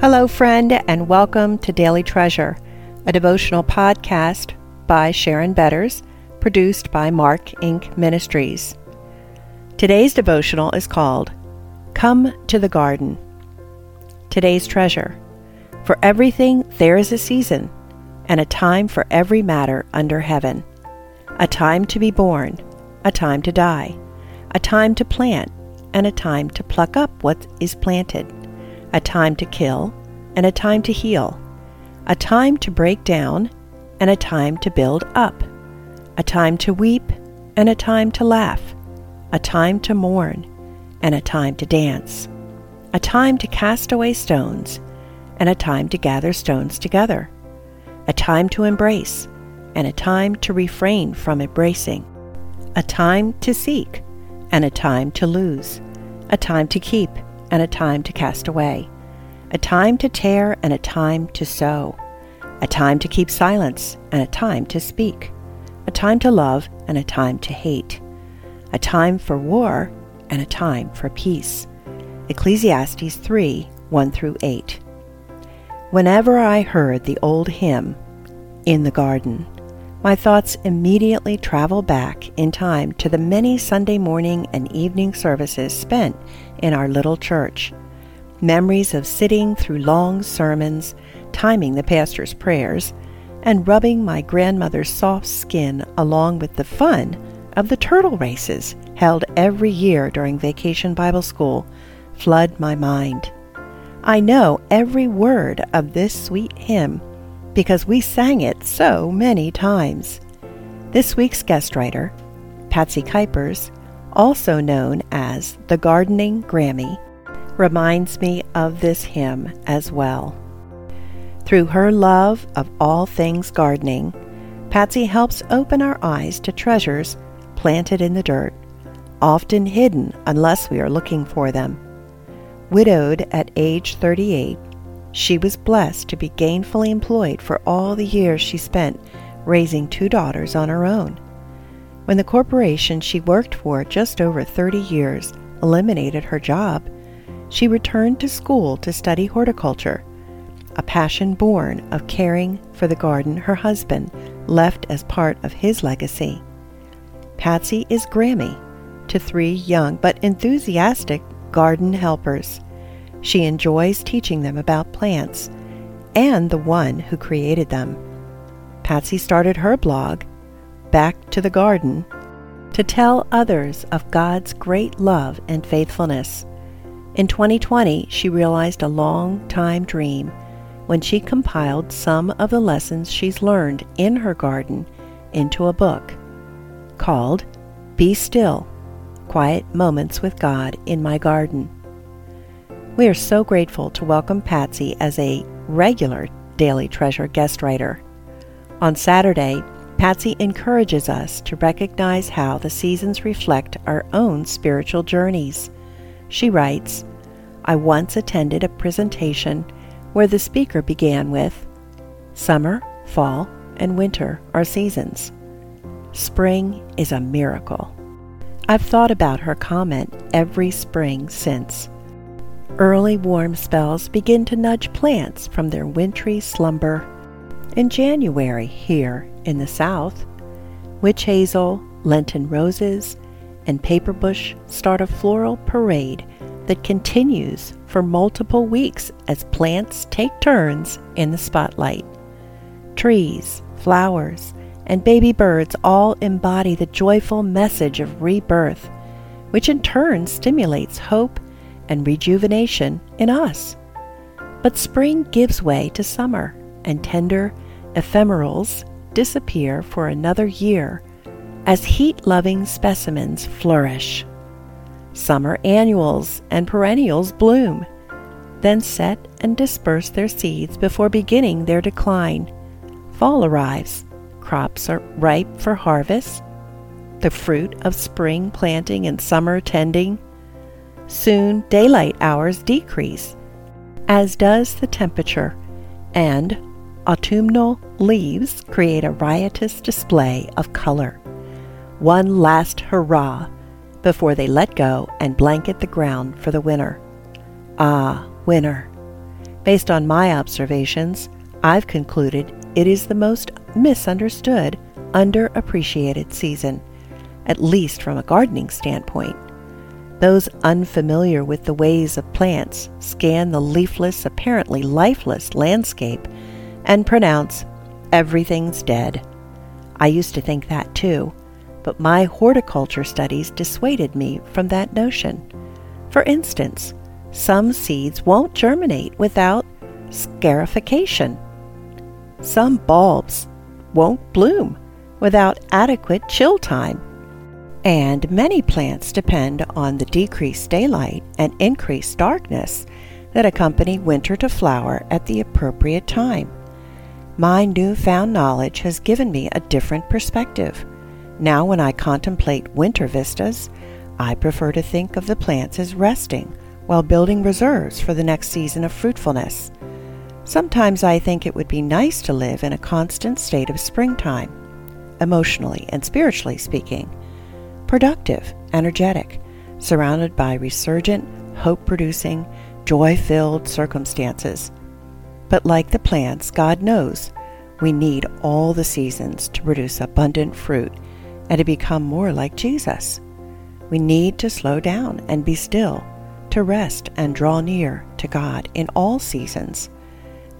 Hello, friend, and welcome to Daily Treasure, a devotional podcast by Sharon Betters, produced by Mark Inc. Ministries. Today's devotional is called Come to the Garden. Today's treasure. For everything there is a season, and a time for every matter under heaven. A time to be born, a time to die, a time to plant, and a time to pluck up what is planted, a time to kill, and a time to heal, a time to break down, and a time to build up, a time to weep, and a time to laugh, a time to mourn, and a time to dance, a time to cast away stones, and a time to gather stones together, a time to embrace, and a time to refrain from embracing, a time to seek, and a time to lose, a time to keep, and a time to cast away, a time to tear, and a time to sow, a time to keep silence, and a time to speak, a time to love, and a time to hate, a time for war, and a time for peace. Ecclesiastes 3 1 through 8. Whenever I heard the old hymn, In the Garden, my thoughts immediately travel back in time to the many Sunday morning and evening services spent in our little church. Memories of sitting through long sermons, timing the pastor's prayers, and rubbing my grandmother's soft skin along with the fun of the turtle races held every year during Vacation Bible School flood my mind. I know every word of this sweet hymn because we sang it so many times. This week's guest writer, Patsy Kuipers, also known as the Gardening Grammy, reminds me of this hymn as well. Through her love of all things gardening, Patsy helps open our eyes to treasures planted in the dirt, often hidden unless we are looking for them. Widowed at age 38, she was blessed to be gainfully employed for all the years she spent raising two daughters on her own. When the corporation she worked for just over 30 years eliminated her job, she returned to school to study horticulture, a passion born of caring for the garden her husband left as part of his legacy. Patsy is Grammy to three young but enthusiastic garden helpers. She enjoys teaching them about plants and the one who created them. Patsy started her blog, Back to the Garden, to tell others of God's great love and faithfulness. In 2020, she realized a long time dream when she compiled some of the lessons she's learned in her garden into a book called Be Still Quiet Moments with God in My Garden. We are so grateful to welcome Patsy as a regular Daily Treasure guest writer. On Saturday, Patsy encourages us to recognize how the seasons reflect our own spiritual journeys. She writes, I once attended a presentation where the speaker began with, Summer, fall, and winter are seasons. Spring is a miracle. I've thought about her comment every spring since. Early warm spells begin to nudge plants from their wintry slumber. In January, here in the South, witch hazel, Lenten roses, and paperbush start a floral parade that continues for multiple weeks as plants take turns in the spotlight. Trees, flowers, and baby birds all embody the joyful message of rebirth, which in turn stimulates hope and rejuvenation in us. But spring gives way to summer, and tender ephemerals disappear for another year as heat loving specimens flourish. Summer annuals and perennials bloom, then set and disperse their seeds before beginning their decline. Fall arrives, crops are ripe for harvest, the fruit of spring planting and summer tending Soon daylight hours decrease, as does the temperature, and autumnal leaves create a riotous display of color. One last hurrah before they let go and blanket the ground for the winter. Ah, winter! Based on my observations, I've concluded it is the most misunderstood, underappreciated season, at least from a gardening standpoint. Those unfamiliar with the ways of plants scan the leafless, apparently lifeless landscape and pronounce, everything's dead. I used to think that too, but my horticulture studies dissuaded me from that notion. For instance, some seeds won't germinate without scarification. Some bulbs won't bloom without adequate chill time. And many plants depend on the decreased daylight and increased darkness that accompany winter to flower at the appropriate time. My newfound knowledge has given me a different perspective. Now, when I contemplate winter vistas, I prefer to think of the plants as resting while building reserves for the next season of fruitfulness. Sometimes I think it would be nice to live in a constant state of springtime, emotionally and spiritually speaking, productive, energetic, surrounded by resurgent, hope producing, joy filled circumstances. But like the plants, God knows we need all the seasons to produce abundant fruit and to become more like Jesus. We need to slow down and be still, to rest and draw near to God in all seasons,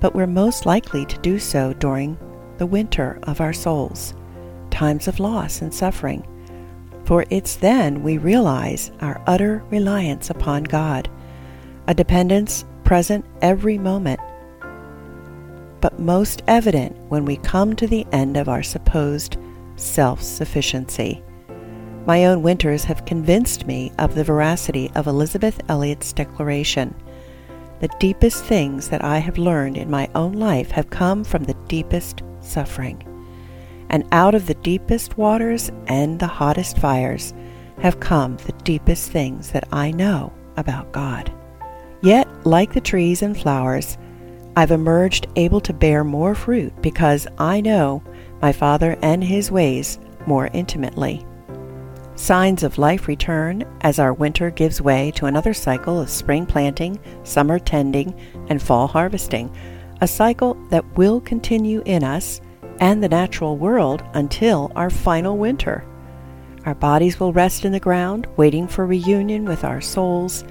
but we're most likely to do so during the winter of our souls, times of loss and suffering, for it's then we realize our utter reliance upon God, a dependence present every moment, but most evident when we come to the end of our supposed self sufficiency. My own winters have convinced me of the veracity of Elisabeth Elliot's declaration. The deepest things that I have learned in my own life have come from the deepest suffering. And out of the deepest waters and the hottest fires have come the deepest things that I know about God. Yet, like the trees and flowers, I've emerged able to bear more fruit because I know my Father and His ways more intimately. Signs of life return as our winter gives way to another cycle of spring planting, summer tending, and fall harvesting, a cycle that will continue in us and the natural world until our final winter. Our bodies will rest in the ground, waiting for reunion with our souls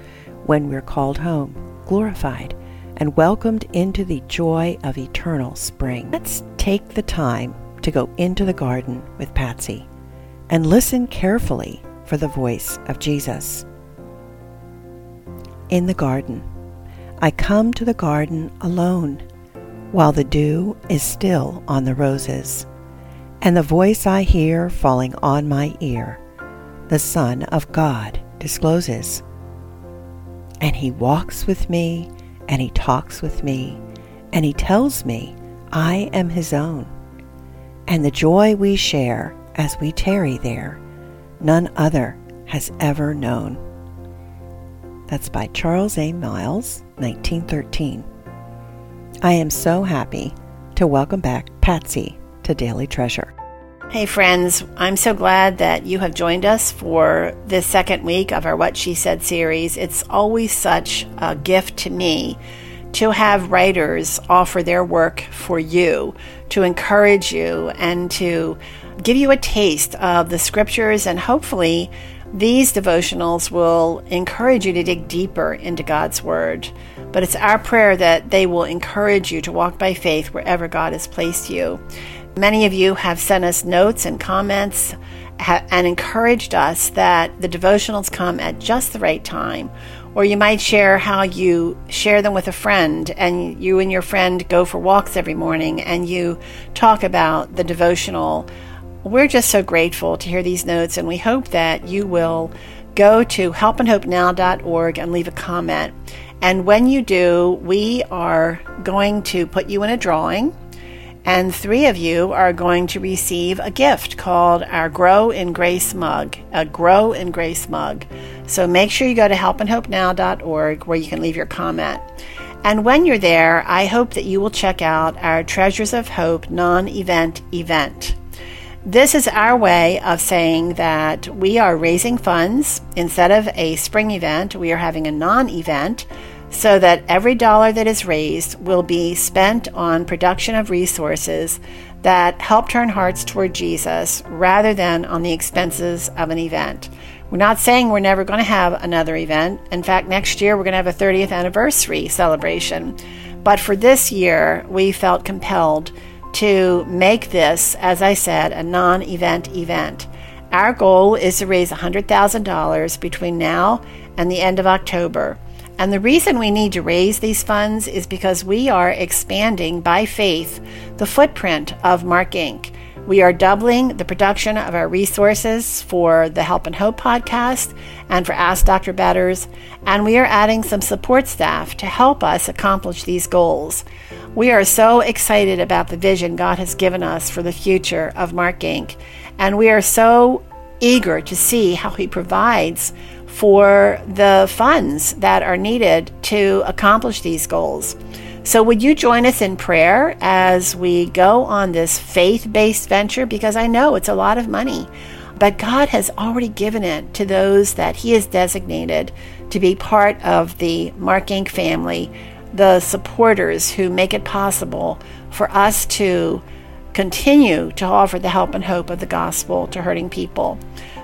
when we're called home, glorified, and welcomed into the joy of eternal spring. Let's take the time to go into the garden with Patsy and listen carefully for the voice of Jesus. In the garden, I come to the garden alone while the dew is still on the roses, and the voice I hear falling on my ear, the Son of God discloses. And he walks with me, and he talks with me, and he tells me I am his own. And the joy we share as we tarry there, none other has ever known. That's by Charles A. Miles, 1913. I am so happy to welcome back Patsy to Daily Treasure. Hey, friends, I'm so glad that you have joined us for this second week of our What She Said series. It's always such a gift to me to have writers offer their work for you, to encourage you, and to give you a taste of the scriptures, and hopefully, these devotionals will encourage you to dig deeper into God's Word. But it's our prayer that they will encourage you to walk by faith wherever God has placed you. Many of you have sent us notes and comments and encouraged us that the devotionals come at just the right time. Or you might share how you share them with a friend, and you and your friend go for walks every morning, and you talk about the devotional we're just so grateful to hear these notes, and we hope that you will go to helpandhopenow.org and leave a comment. And when you do, we are going to put you in a drawing, and three of you are going to receive a gift called our Grow in Grace mug, a Grow in Grace mug. So make sure you go to helpandhopenow.org where you can leave your comment. And when you're there, I hope that you will check out our Treasures of Hope non event event. This is our way of saying that we are raising funds. Instead of a spring event, we are having a non event so that every dollar that is raised will be spent on production of resources that help turn hearts toward Jesus rather than on the expenses of an event. We're not saying we're never going to have another event. In fact, next year we're going to have a 30th anniversary celebration. But for this year, we felt compelled to make this, as I said, a non event event. Our goal is to raise $100,000 between now and the end of October. And the reason we need to raise these funds is because we are expanding by faith the footprint of Mark Inc. We are doubling the production of our resources for the Help and Hope podcast and for Ask Dr. Betters, and we are adding some support staff to help us accomplish these goals. We are so excited about the vision God has given us for the future of Mark Inc., and we are so eager to see how He provides for the funds that are needed to accomplish these goals. So, would you join us in prayer as we go on this faith based venture? Because I know it's a lot of money, but God has already given it to those that He has designated to be part of the Mark Inc. family, the supporters who make it possible for us to continue to offer the help and hope of the gospel to hurting people.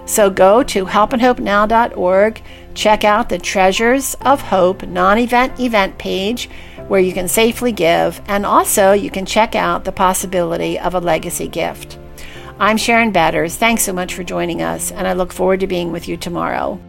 So go to helpandhopenow.org, check out the Treasures of Hope non event event page where you can safely give, and also you can check out the possibility of a legacy gift. I'm Sharon Betters. Thanks so much for joining us, and I look forward to being with you tomorrow.